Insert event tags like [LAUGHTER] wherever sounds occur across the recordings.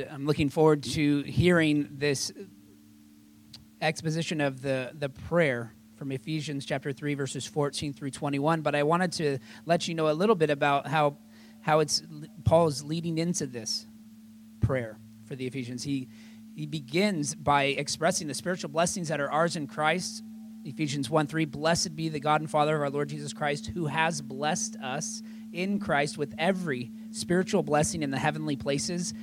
I'm looking forward to hearing this exposition of the, the prayer from Ephesians chapter 3, verses 14 through 21. But I wanted to let you know a little bit about how, how it's is leading into this prayer for the Ephesians. He, he begins by expressing the spiritual blessings that are ours in Christ. Ephesians 1 3, blessed be the God and Father of our Lord Jesus Christ, who has blessed us in Christ with every spiritual blessing in the heavenly places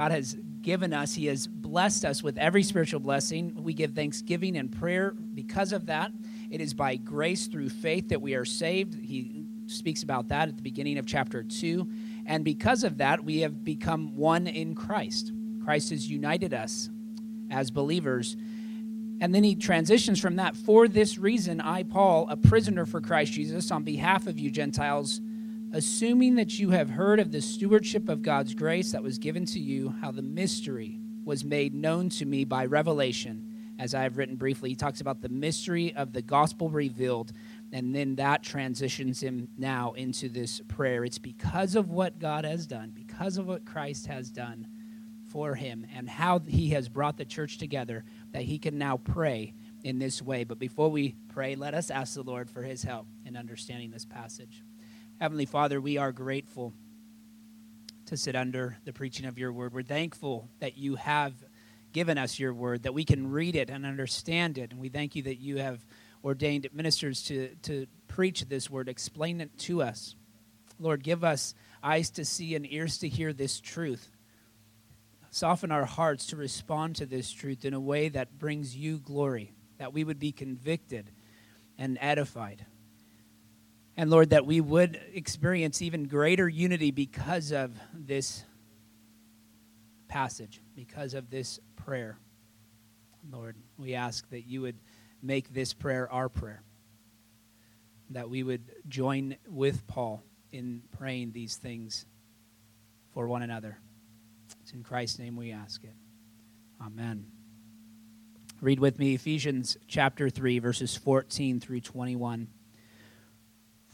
God has given us, He has blessed us with every spiritual blessing. We give thanksgiving and prayer because of that. It is by grace through faith that we are saved. He speaks about that at the beginning of chapter 2. And because of that, we have become one in Christ. Christ has united us as believers. And then he transitions from that. For this reason, I, Paul, a prisoner for Christ Jesus, on behalf of you Gentiles, assuming that you have heard of the stewardship of God's grace that was given to you, how the mystery was made known to me by revelation, as I have written briefly. He talks about the mystery of the gospel revealed, and then that transitions him now into this prayer. It's because of what God has done, because of what Christ has done for him, and how he has brought the church together that he can now pray in this way. But before we pray, let us ask the Lord for his help in understanding this passage. Heavenly Father, we are grateful to sit under the preaching of your word. We're thankful that you have given us your word, that we can read it and understand it. And we thank you that you have ordained ministers to, to preach this word, explain it to us. Lord, give us eyes to see and ears to hear this truth. Soften our hearts to respond to this truth in a way that brings you glory, that we would be convicted and edified. And Lord, that we would experience even greater unity because of this passage, because of this prayer. Lord, we ask that you would make this prayer our prayer, that we would join with Paul in praying these things for one another. It's in Christ's name we ask it. Amen. Read with me Ephesians chapter 3, verses 14 through 21.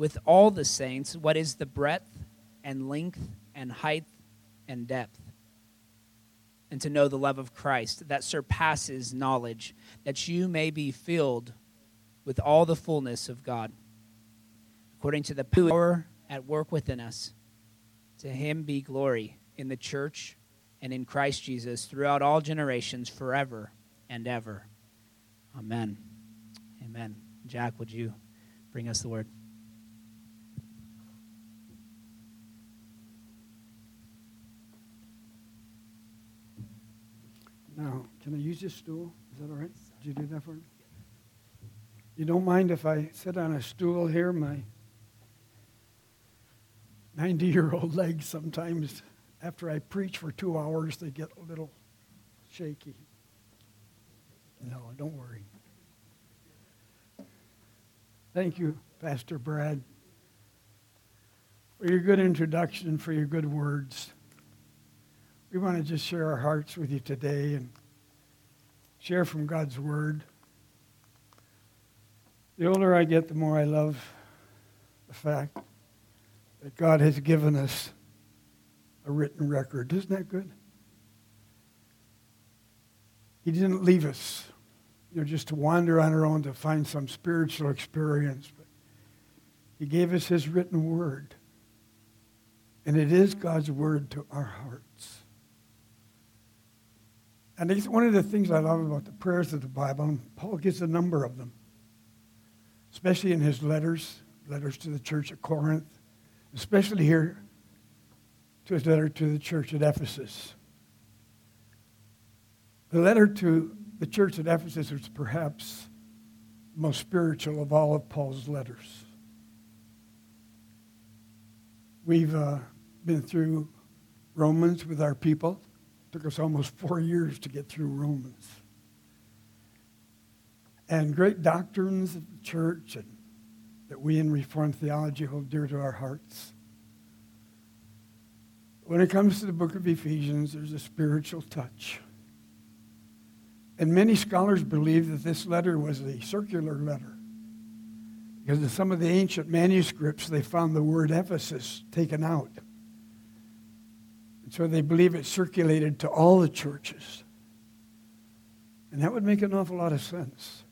with all the saints what is the breadth and length and height and depth, and to know the love of Christ that surpasses knowledge, that you may be filled with all the fullness of God, according to the power at work within us. To him be glory in the church and in Christ Jesus throughout all generations, forever and ever. Amen. Amen. Jack, would you bring us the word? Now, can I use this stool? Is that all right? Did you do that for me? You don't mind if I sit on a stool here? My 90 year old legs sometimes, after I preach for two hours, they get a little shaky. No, don't worry. Thank you, Pastor Brad, for your good introduction, for your good words we want to just share our hearts with you today and share from God's Word. The older I get, the more I love the fact that God has given us a written record. Isn't that good? He didn't leave us, you know, just to wander on our own to find some spiritual experience. But he gave us his written word. And it is God's word to our hearts. And it's one of the things I love about the prayers of the Bible, and Paul gives a number of them, especially in his letters, letters to the church at Corinth, especially here to his letter to the church at Ephesus. The letter to the church at Ephesus is perhaps the most spiritual of all of Paul's letters. We've uh, been through Romans with our people Took us almost four years to get through Romans. And great doctrines of the church and that we in Reformed theology hold dear to our hearts. When it comes to the book of Ephesians, there's a spiritual touch. And many scholars believe that this letter was a circular letter. Because in some of the ancient manuscripts, they found the word Ephesus taken out. And so they believe it circulated to all the churches. And that would make an awful lot of sense.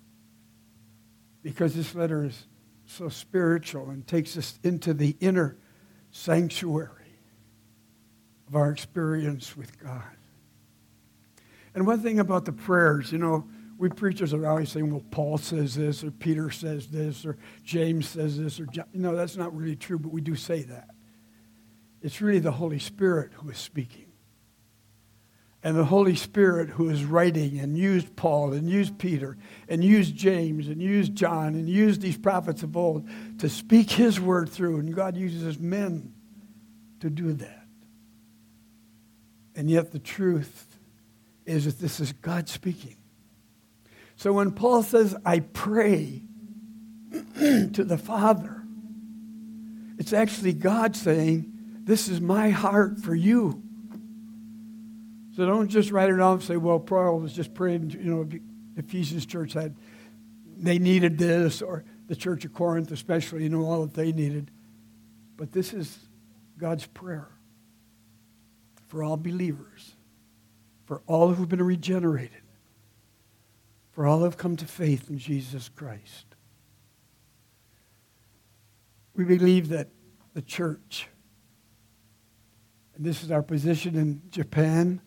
Because this letter is so spiritual and takes us into the inner sanctuary of our experience with God. And one thing about the prayers, you know, we preachers are always saying, well, Paul says this, or Peter says this, or James says this, or John. You know, that's not really true, but we do say that. It's really the Holy Spirit who is speaking. And the Holy Spirit who is writing and used Paul and used Peter and used James and used John and used these prophets of old to speak his word through. And God uses men to do that. And yet the truth is that this is God speaking. So when Paul says, I pray [CLEARS THROAT] to the Father, it's actually God saying, This is my heart for you. So don't just write it off and say, Well, Paul was just praying, you know, Ephesians church had, they needed this, or the church of Corinth, especially, you know, all that they needed. But this is God's prayer for all believers for all who've been regenerated, for all who have come to faith in Jesus Christ. We believe that the church, and this is our position in Japan,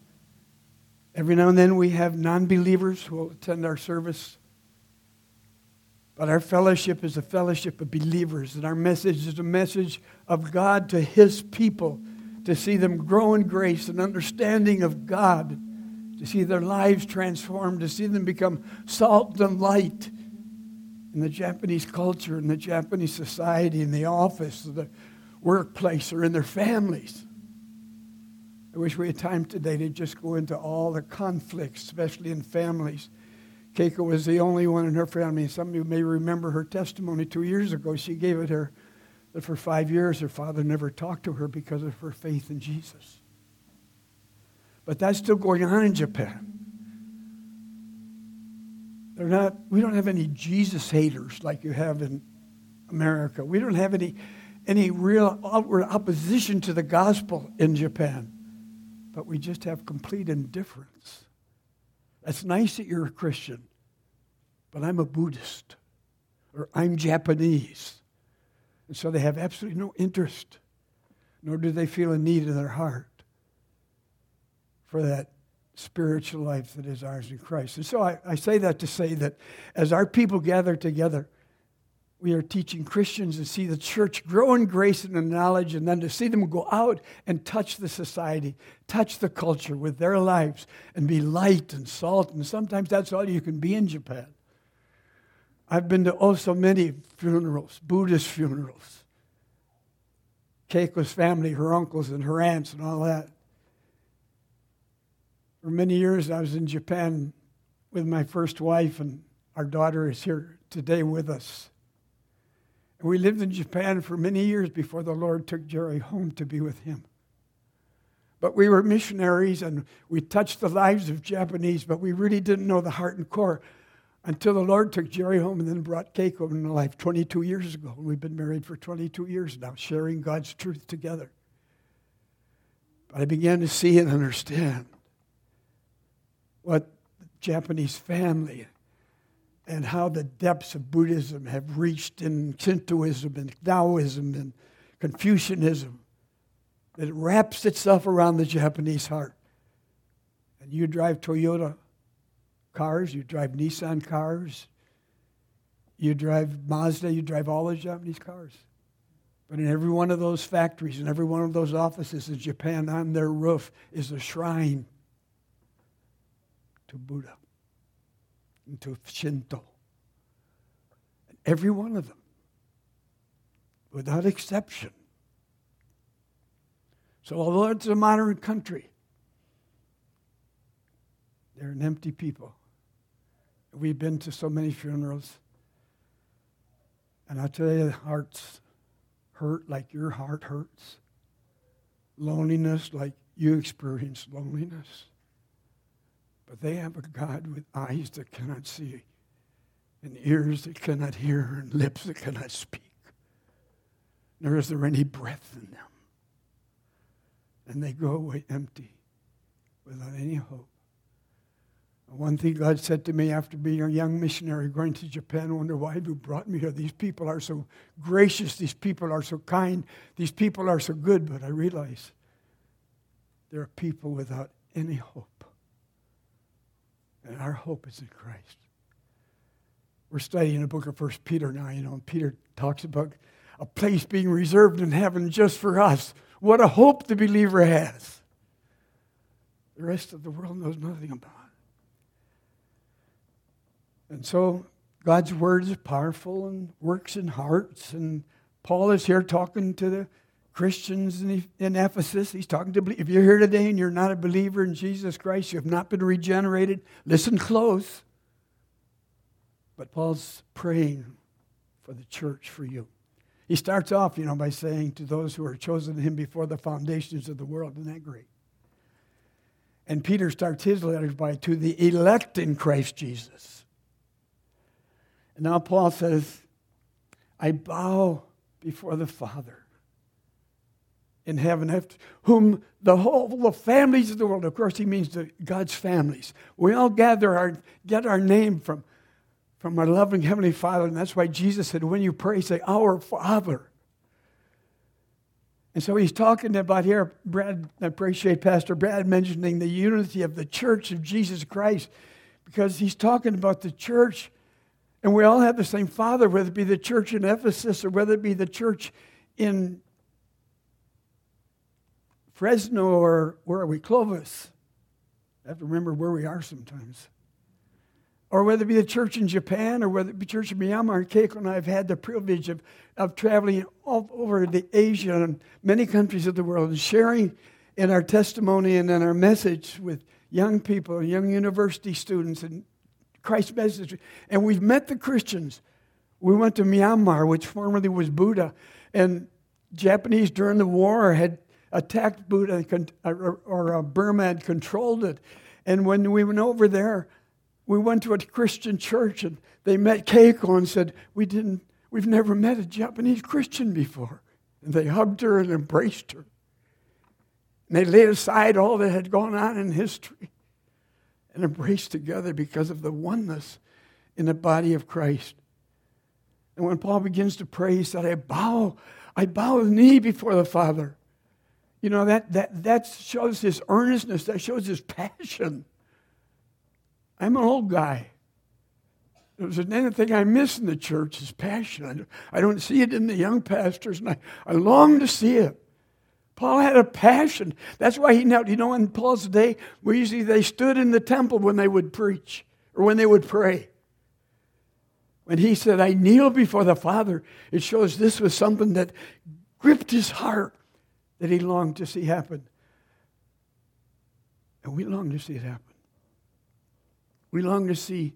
every now and then we have non believers who will attend our service. But our fellowship is a fellowship of believers, and our message is a message of God to His people to see them grow in grace and understanding of God to see their lives transformed, to see them become salt and light in the Japanese culture, in the Japanese society, in the office, the workplace, or in their families. I wish we had time today to just go into all the conflicts, especially in families. Keiko was the only one in her family. Some of you may remember her testimony two years ago. She gave it her that for five years her father never talked to her because of her faith in Jesus. But that's still going on in Japan. They're not, we don't have any Jesus haters like you have in America. We don't have any, any real outward opposition to the gospel in Japan. But we just have complete indifference. It's nice that you're a Christian, but I'm a Buddhist or I'm Japanese. And so they have absolutely no interest, nor do they feel a need in their heart for that spiritual life that is ours in Christ. And so I, I say that to say that as our people gather together, we are teaching Christians to see the church grow in grace and in knowledge, and then to see them go out and touch the society, touch the culture with their lives, and be light and salt. And sometimes that's all you can be in Japan. I've been to oh so many funerals, Buddhist funerals. Keiko's family, her uncles and her aunts, and all that. For many years, I was in Japan with my first wife, and our daughter is here today with us. We lived in Japan for many years before the Lord took Jerry home to be with him. But we were missionaries and we touched the lives of Japanese, but we really didn't know the heart and core until the Lord took Jerry home and then brought Keiko into life 22 years ago. We've been married for 22 years now, sharing God's truth together. But I began to see and understand what Japanese family and how the depths of Buddhism have reached in Shintoism and Taoism and Confucianism. It wraps itself around the Japanese heart. And you drive Toyota cars, you drive Nissan cars, you drive Mazda, you drive all the Japanese cars. But in every one of those factories, in every one of those offices in Japan, on their roof is a shrine to Buddha and to Shinto. Every one of them, without exception. So, although it's a modern country, They're an empty people. We've been to so many funerals. And I tell you, hearts hurt like your heart hurts. Loneliness like you experience loneliness. But they have a God with eyes that cannot see, and ears that cannot hear, and lips that cannot speak. Nor is there any breath in them. And they go away empty without any hope. One thing God said to me after being a young missionary going to Japan, I wonder why who brought me here. These people are so gracious, these people are so kind, these people are so good, but I realize there are people without any hope. And our hope is in Christ. We're studying the book of First Peter now, you know, and Peter talks about a place being reserved in heaven just for us. What a hope the believer has. The rest of the world knows nothing about. And so God's word is powerful and works in hearts. And Paul is here talking to the Christians in, Ephesus. He's talking to, if you're here today and you're not a believer in Jesus Christ, you have not been regenerated, listen close. But Paul's praying for the church, for you. He starts off, you know, by saying to those who are chosen him before the foundations of the world. Isn't that great? And Peter starts his letters by to the elect in Christ Jesus and now Paul says, I bow before the Father in heaven, after whom the whole the families of the world, of course, he means the, God's families. We all gather our, get our name from, from our loving Heavenly Father, and that's why Jesus said, when you pray, say, Our Father. And so he's talking about here, Brad, I appreciate Pastor Brad mentioning the unity of the church of Jesus Christ, because he's talking about the church and we all have the same Father, whether it be the church in Ephesus or whether it be the church in Fresno or where are we, Clovis. I have to remember where we are sometimes. Or whether it be the church in Japan or whether it be church in Myanmar. Keiko and I have had the privilege of, of traveling all over the Asia and many countries of the world and sharing in our testimony and in our message with young people, young university students, and Christ's message. And we've met the Christians. We went to Myanmar, which formerly was Buddha, and Japanese during the war had attacked Buddha, or uh, Burma had controlled it. And when we went over there, we went to a Christian church, and they met Keiko and said, "We didn't. We've never met a Japanese Christian before." And they hugged her and embraced her. And they laid aside all that had gone on in history and embraced together because of the oneness in the body of Christ. And when Paul begins to pray, he said, I bow, I bow the knee before the Father. You know, that, that, that shows his earnestness, that shows his passion. I'm an old guy. There's thing I miss in the church is passion. I don't see it in the young pastors, and I, I long to see it. Paul had a passion. That's why he knelt. You know, in Paul's day, we usually they stood in the temple when they would preach or when they would pray. When he said, I kneel before the Father, it shows this was something that gripped his heart that he longed to see happen. And we long to see it happen. We long to see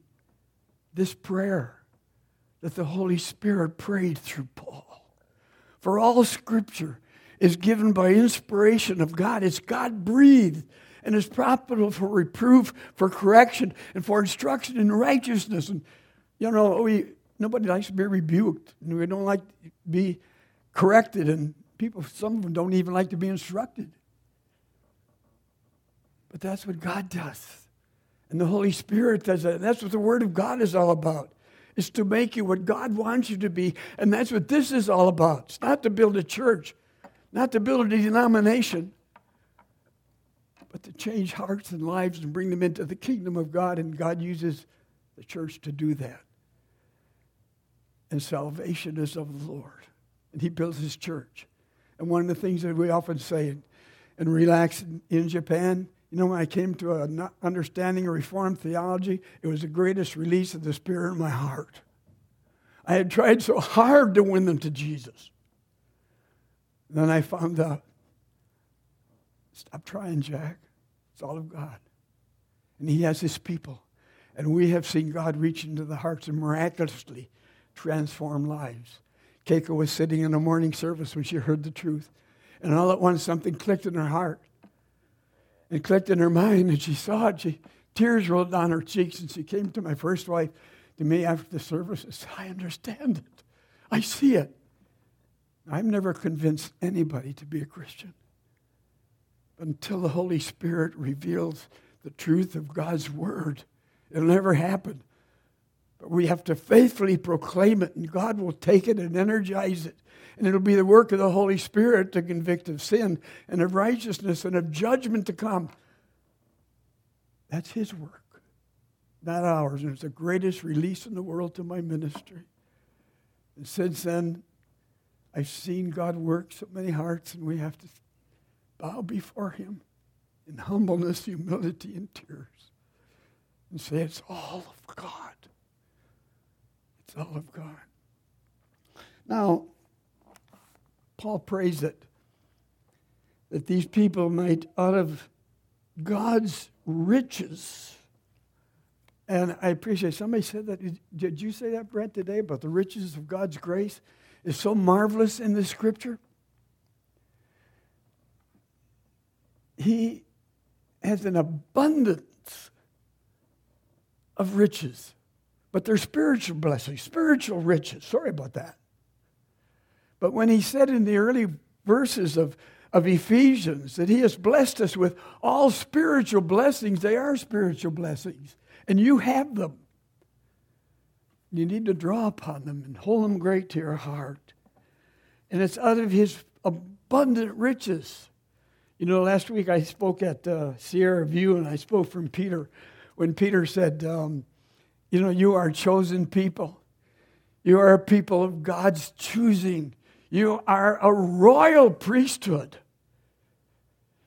this prayer that the Holy Spirit prayed through Paul. For all scripture is given by inspiration of God. It's God breathed and is profitable for reproof, for correction, and for instruction in righteousness. And you know, we nobody likes to be rebuked. And we don't like to be corrected, and people, some of them don't even like to be instructed. But that's what God does. And the Holy Spirit does that. And that's what the Word of God is all about. Is to make you what God wants you to be. And that's what this is all about. It's not to build a church not to build a denomination, but to change hearts and lives and bring them into the kingdom of God. And God uses the church to do that. And salvation is of the Lord. And He builds His church. And one of the things that we often say and relax in, Japan, you know, when I came to an understanding of Reformed theology, it was the greatest release of the Spirit in my heart. I had tried so hard to win them to Jesus. Then I found out stop trying, Jack. It's all of God. and He has His people. And we have seen God reach into the hearts and miraculously transform lives. Keiko was sitting in a morning service when she heard the truth. And all at once, something clicked in her heart and clicked in her mind, and she saw it. She, tears rolled down her cheeks, and she came to my first wife, to me after the service, and said, I understand it. I see it. I've never convinced anybody to be a Christian. Until the Holy Spirit reveals the truth of God's Word, it'll never happen. But we have to faithfully proclaim it, and God will take it and energize it. And it'll be the work of the Holy Spirit to convict of sin and of righteousness and of judgment to come. That's His work, not ours. And it's the greatest release in the world to my ministry. And since then, I've seen God work so many hearts, and we have to bow before Him in humbleness, humility, and tears and say, It's all of God. It's all of God. Now, Paul prays that, that these people might, out of God's riches, and I appreciate somebody said that. Did you say that, Brett, today about the riches of God's grace is so marvelous in the scripture? He has an abundance of riches, but they're spiritual blessings, spiritual riches. Sorry about that. But when he said in the early verses of, of Ephesians that he has blessed us with all spiritual blessings, they are spiritual blessings, and you have them. You need to draw upon them and hold them great to your heart. And it's out of his abundant riches. You know, last week I spoke at uh, Sierra View and I spoke from Peter when Peter said, um, You know, you are chosen people. You are a people of God's choosing. You are a royal priesthood.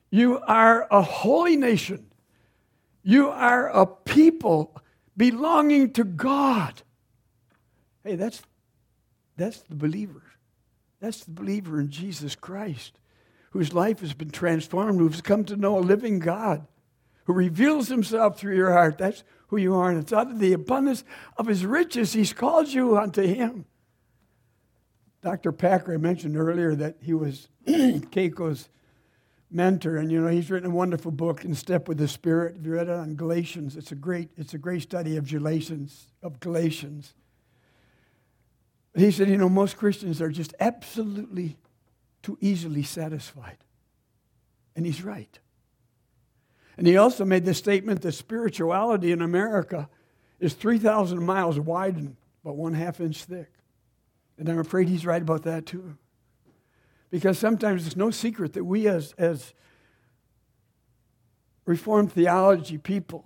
You are a holy nation. You are a people belonging to God. Hey, that's, that's the believer. That's the believer in Jesus Christ, whose life has been transformed, who's come to know a living God, who reveals himself through your heart. That's who you are. And it's out of the abundance of his riches, he's called you unto him. Dr. Packer, I mentioned earlier that he was [CLEARS THROAT] Keiko's mentor, and you know he's written a wonderful book, "In Step with the Spirit." Have you read it on Galatians? It's a great, it's a great study of Galatians. Of Galatians. But he said, you know, most Christians are just absolutely too easily satisfied, and he's right. And he also made the statement that spirituality in America is 3,000 miles wide and about one half inch thick. And I'm afraid he's right about that too. Because sometimes it's no secret that we, as, as Reformed theology people,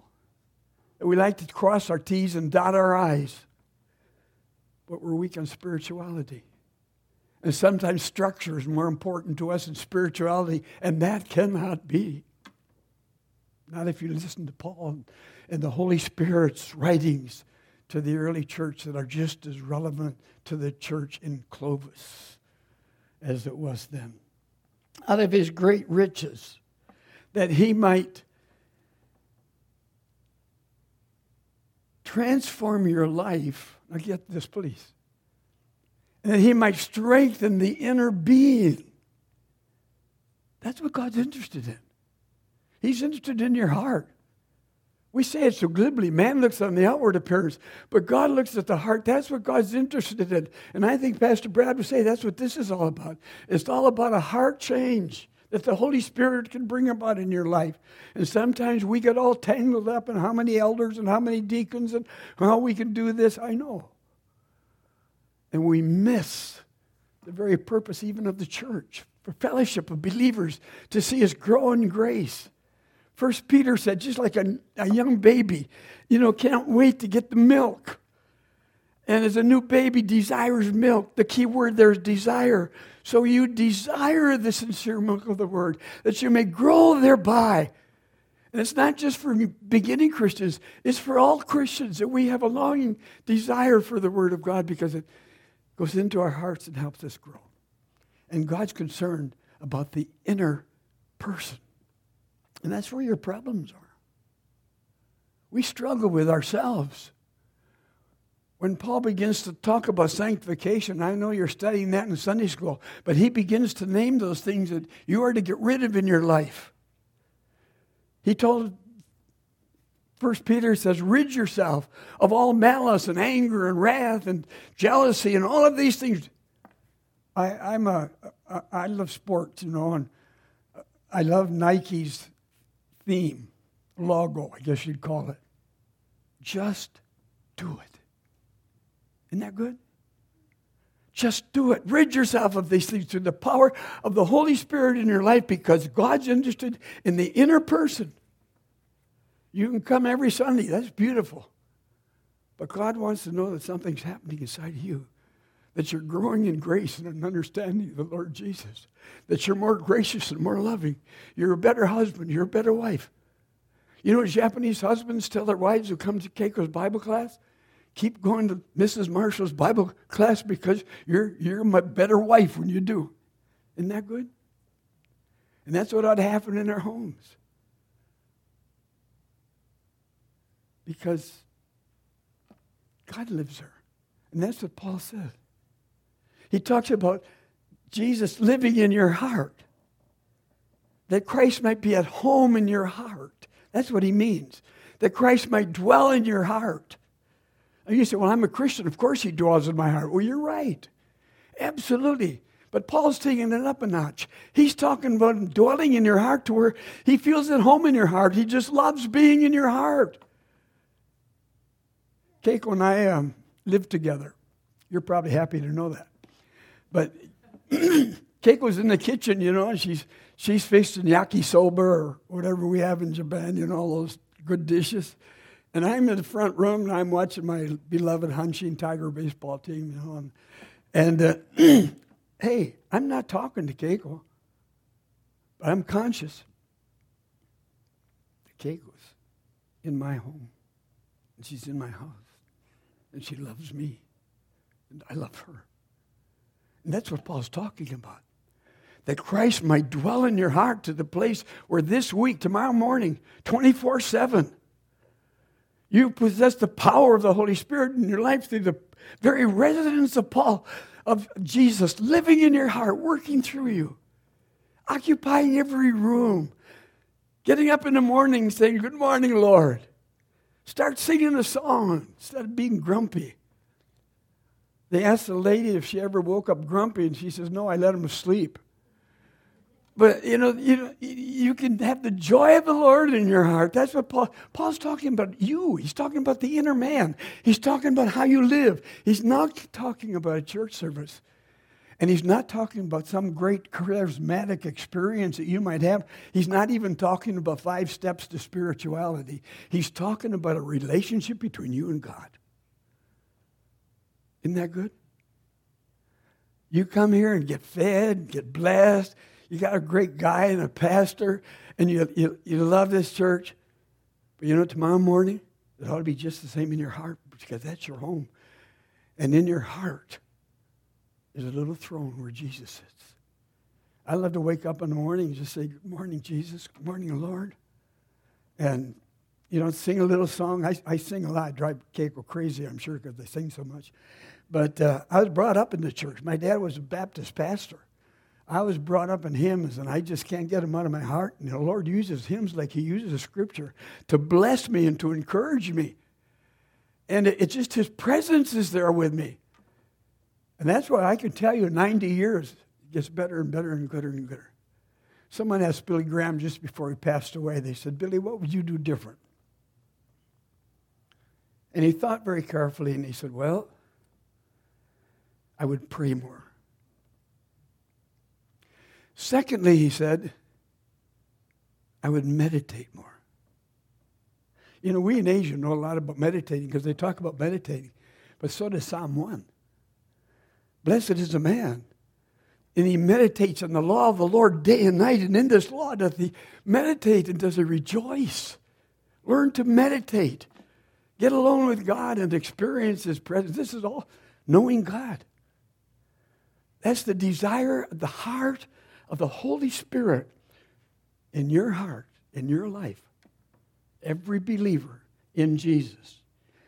that we like to cross our T's and dot our I's, but we're weak on spirituality. And sometimes structure is more important to us than spirituality, and that cannot be. Not if you listen to Paul and the Holy Spirit's writings to the early church that are just as relevant to the church in Clovis as it was then. Out of his great riches, that he might transform your life. Now, get this, please. And that he might strengthen the inner being. That's what God's interested in. He's interested in your heart. We say it so glibly. Man looks on the outward appearance, but God looks at the heart. That's what God's interested in. And I think Pastor Brad would say that's what this is all about. It's all about a heart change that the Holy Spirit can bring about in your life. And sometimes we get all tangled up in how many elders and how many deacons and how we can do this. I know. And we miss the very purpose even of the church for fellowship of believers to see us grow in grace First Peter said, just like a, a young baby, you know, can't wait to get the milk. And as a new baby desires milk, the key word there is desire. So you desire the sincere milk of the word, that you may grow thereby. And it's not just for beginning Christians, it's for all Christians that we have a longing desire for the word of God because it goes into our hearts and helps us grow. And God's concerned about the inner person. And that's where your problems are. We struggle with ourselves. When Paul begins to talk about sanctification, I know you're studying that in Sunday school, but he begins to name those things that you are to get rid of in your life. He told First Peter says, rid yourself of all malice and anger and wrath and jealousy and all of these things. I, I'm a, I love sports, you know, and I love Nike's theme, logo, I guess you'd call it. Just do it. Isn't that good? Just do it. Rid yourself of these things through the power of the Holy Spirit in your life because God's interested in the inner person. You can come every Sunday. That's beautiful. But God wants to know that something's happening inside of you. That you're growing in grace and an understanding of the Lord Jesus. That you're more gracious and more loving. You're a better husband. You're a better wife. You know, what Japanese husbands tell their wives who come to Keiko's Bible class, keep going to Mrs. Marshall's Bible class because you're, you're my better wife when you do. Isn't that good? And that's what ought to happen in our homes. because God lives there. And that's what Paul said. He talks about Jesus living in your heart, that Christ might be at home in your heart. That's what he means, that Christ might dwell in your heart. And you say, Well, I'm a Christian. Of course he dwells in my heart. Well, you're right. Absolutely. But Paul's taking it up a notch. He's talking about dwelling in your heart to where he feels at home in your heart. He just loves being in your heart. Keiko and I um, live together. You're probably happy to know that. But [CLEARS THROAT] Keiko's in the kitchen, you know, and she's, she's fixing yakisoba or whatever we have in Japan, you know, all those good dishes. And I'm in the front room and I'm watching my beloved Hanshin Tiger baseball team, you know. And, and uh, [CLEARS THROAT] hey, I'm not talking to Keiko, but I'm conscious that Keiko's in my home and she's in my house and she loves me, and I love her. And that's what Paul's talking about. That Christ might dwell in your heart to the place where this week, tomorrow morning, 24 7, you possess the power of the Holy Spirit in your life through the very residence of Paul, of Jesus living in your heart, working through you, occupying every room, getting up in the morning saying, Good morning, Lord. Start singing a song instead of being grumpy. They asked the lady if she ever woke up grumpy, and she says, No, I let him sleep. But you know, you you can have the joy of the Lord in your heart. That's what Paul Paul's talking about you. He's talking about the inner man. He's talking about how you live. He's not talking about a church service. And he's not talking about some great charismatic experience that you might have. He's not even talking about five steps to spirituality. He's talking about a relationship between you and God. Isn't that good? You come here and get fed, get blessed. You got a great guy and a pastor, and you, you, you love this church. But you know, tomorrow morning, it ought to be just the same in your heart because that's your home. And in your heart, is a little throne where Jesus sits. I love to wake up in the morning and just say, Good morning, Jesus. Good morning, Lord. And, you know, sing a little song. I, I sing a lot. I drive Keiko crazy, I'm sure, because they sing so much. But uh, I was brought up in the church. My dad was a Baptist pastor. I was brought up in hymns, and I just can't get them out of my heart. And the Lord uses hymns like He uses the Scripture to bless me and to encourage me. And it, it's just His presence is there with me. And that's why I can tell you 90 years it gets better and better and gooder and gooder. Someone asked Billy Graham just before he passed away, they said, Billy, what would you do different? And he thought very carefully and he said, Well, I would pray more. Secondly, he said, I would meditate more. You know, we in Asia know a lot about meditating because they talk about meditating, but so does Psalm 1. Blessed is the man. And he meditates on the law of the Lord day and night. And in this law doth he meditate and does he rejoice. Learn to meditate. Get alone with God and experience his presence. This is all knowing God. That's the desire of the heart of the Holy Spirit in your heart, in your life. Every believer in Jesus.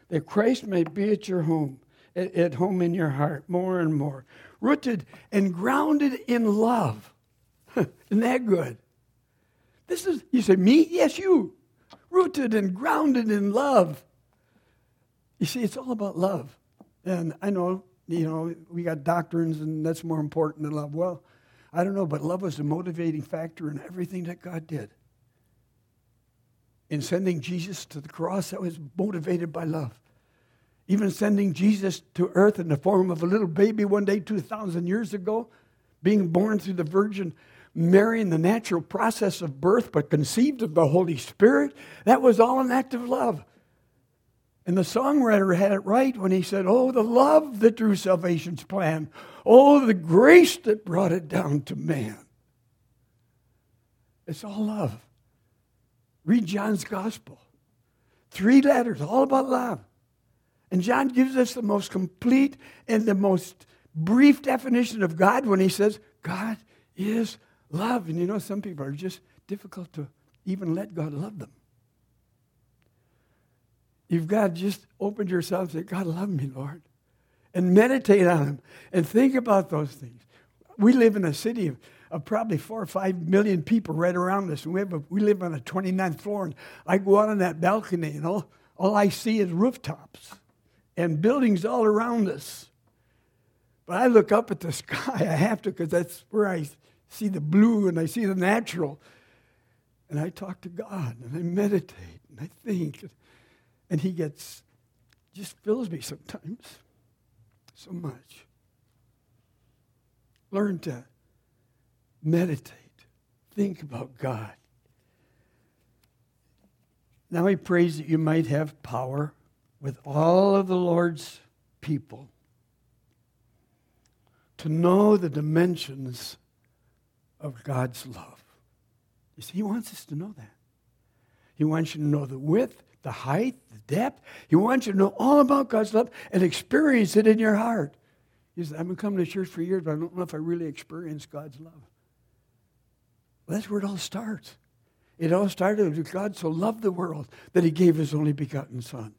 That Christ may be at your home, at, home in your heart, more and more. Rooted and grounded in love. [LAUGHS] Isn't that good? This is, you say, me? Yes, you. Rooted and grounded in love. You see, it's all about love. And I know, you know, we got doctrines and that's more important than love. Well, I don't know, but love was the motivating factor in everything that God did. In sending Jesus to the cross, that was motivated by love. Even sending Jesus to earth in the form of a little baby one day 2,000 years ago, being born through the Virgin Mary in the natural process of birth, but conceived of the Holy Spirit, that was all an act of love. And the songwriter had it right when he said, Oh, the love that drew salvation's plan. Oh, the grace that brought it down to man. It's all love. Read John's gospel. Three letters, all about love. And John gives us the most complete and the most brief definition of God when he says, God is love. And you know, some people are just difficult to even let God love them. You've got to just open yourself and say, God, love me, Lord. And meditate on Him and think about those things. We live in a city of, of probably four or five million people right around us. And we, have a, we live on a 29th floor. And I go out on that balcony, and all, all I see is rooftops and buildings all around us. But I look up at the [LAUGHS] sky. I have to because that's where I see the blue and I see the natural. And I talk to God and I meditate and I think. And he gets, just fills me sometimes so much. Learn to meditate, think about God. Now he prays that you might have power with all of the Lord's people to know the dimensions of God's love. You see, he wants us to know that. He wants you to know the width, the height, the depth. He wants you to know all about God's love and experience it in your heart. He says, I've been coming to church for years, but I don't know if I really experienced God's love. Well, that's where it all starts. It all started with God so loved the world that he gave his only begotten Son.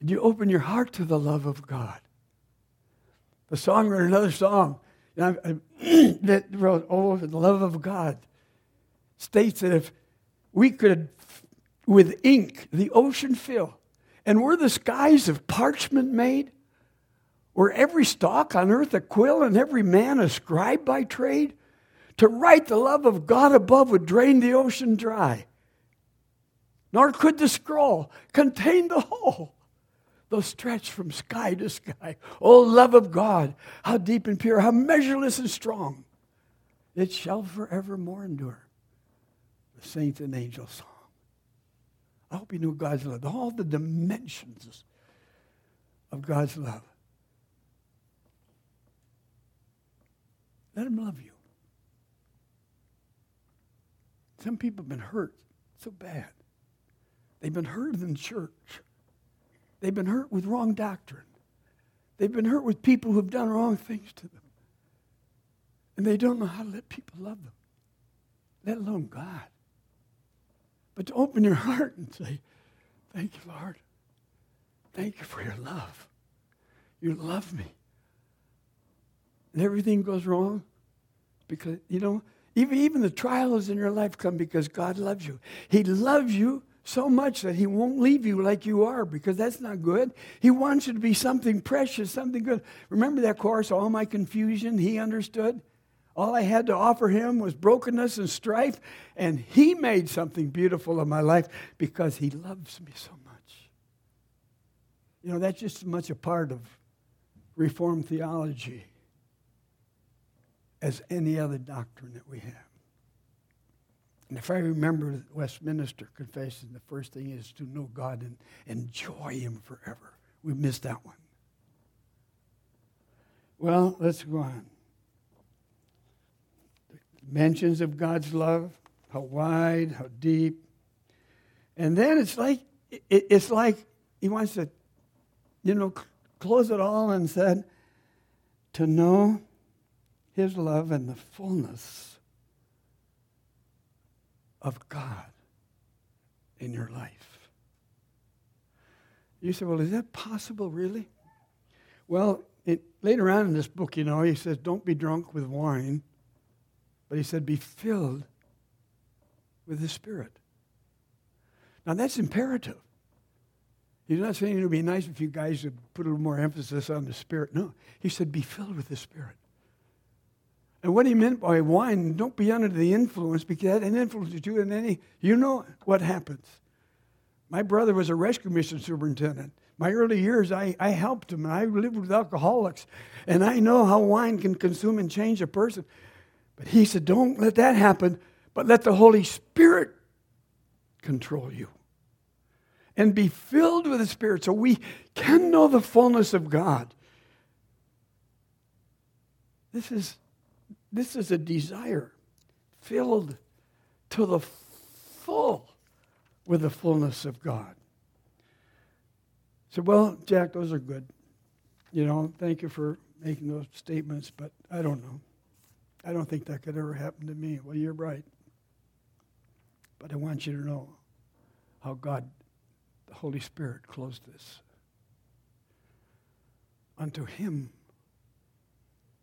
And you open your heart to the love of God. The song wrote another song [CLEARS THROAT] that wrote, Oh, the love of God states that if we could with ink the ocean fill. And were the skies of parchment made? Were every stalk on earth a quill and every man a scribe by trade? To write the love of God above would drain the ocean dry. Nor could the scroll contain the whole, though stretched from sky to sky. O love of God, how deep and pure, how measureless and strong. It shall forevermore endure. The saints and angels song. I hope you knew God's love, all the dimensions of God's love. Let Him love you. Some people have been hurt so bad. They've been hurt in church. They've been hurt with wrong doctrine. They've been hurt with people who have done wrong things to them. And they don't know how to let people love them, let alone God. But to open your [LAUGHS] heart and say, Thank you, Lord. Thank you for your love. You love me. And everything goes wrong because, you know, even, even the trials in your life come because God loves you. He loves you so much that He won't leave you like you are because that's not good. He wants you to be something precious, something good. Remember that chorus, All My Confusion, He understood? All I had to offer him was brokenness and strife, and he made something beautiful of my life because he loves me so much. You know, that's just as much a part of Reformed theology as any other doctrine that we have. And if I remember Westminster Confession, the first thing is to know God and enjoy Him forever. We missed that one. Well, let's go on mentions of God's love, how wide, how deep. And then it's like it's like he wants to, you know, close it all and said, to know his love and the fullness of God. in your life. You say, well, is that possible, really? Well, it, later on in this book, you know, he says, don't be drunk with wine, but he said, be filled with the Spirit. Now, that's imperative. He's not saying it would be nice if you guys would put a little more emphasis on the Spirit. No, he said, be filled with the Spirit. And what he meant by wine, don't be under the influence because that influences you, and then he, you know what happens. My brother was a rescue mission superintendent. My early years, I, I helped him, and I lived with alcoholics, and I know how wine can consume and change a person. But he said, don't let that happen, but let the Holy Spirit control you and be filled with the Spirit so we can know the fullness of God. This is, this is a desire filled to the full with the fullness of God. So, well, Jack, those are good. You know, thank you for making those statements, but I don't know. I don't think that could ever happen to me. Well, you're right. But I want you to know how God the Holy Spirit closed this. Unto him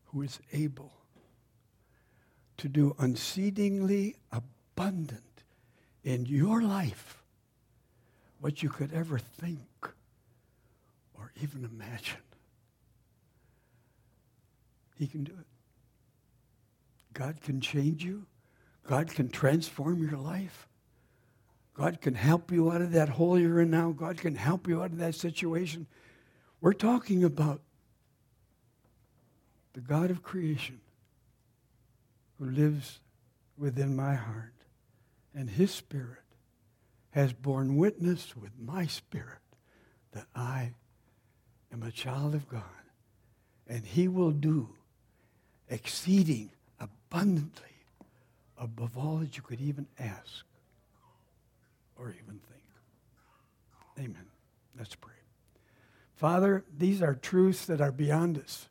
who is able to do unceasingly abundant in your life what you could ever think or even imagine. He can do it. God can change you. God can transform your life. God can help you out of that hole you're in now. God can help you out of that situation. We're talking about the God of creation who lives within my heart. And his spirit has borne witness with my spirit that I am a child of God. And he will do exceeding abundantly above all that you could even ask or even think. Amen. Let's pray. Father, these are truths that are beyond us.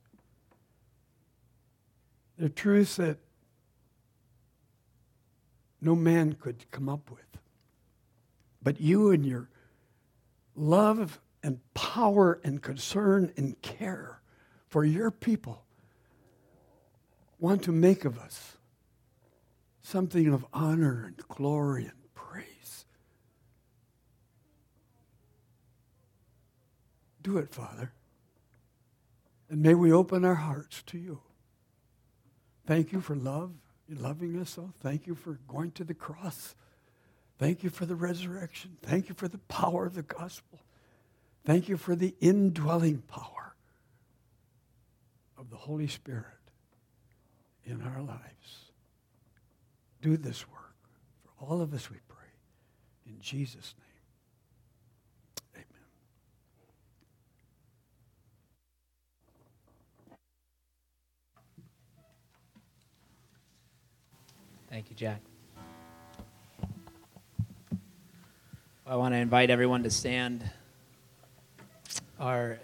They're truths that no man could come up with. But you and your love and power and concern and care for your people want to make of us something of honor and glory and praise. Do it, Father. And may we open our hearts to you. Thank you for love, loving us so. Thank you for going to the cross. Thank you for the resurrection. Thank you for the power of the gospel. Thank you for the indwelling power of the Holy Spirit in our lives. Do this work. For all of us, we pray. In Jesus' name. Amen. Thank you, Jack. I want to invite everyone to stand. Our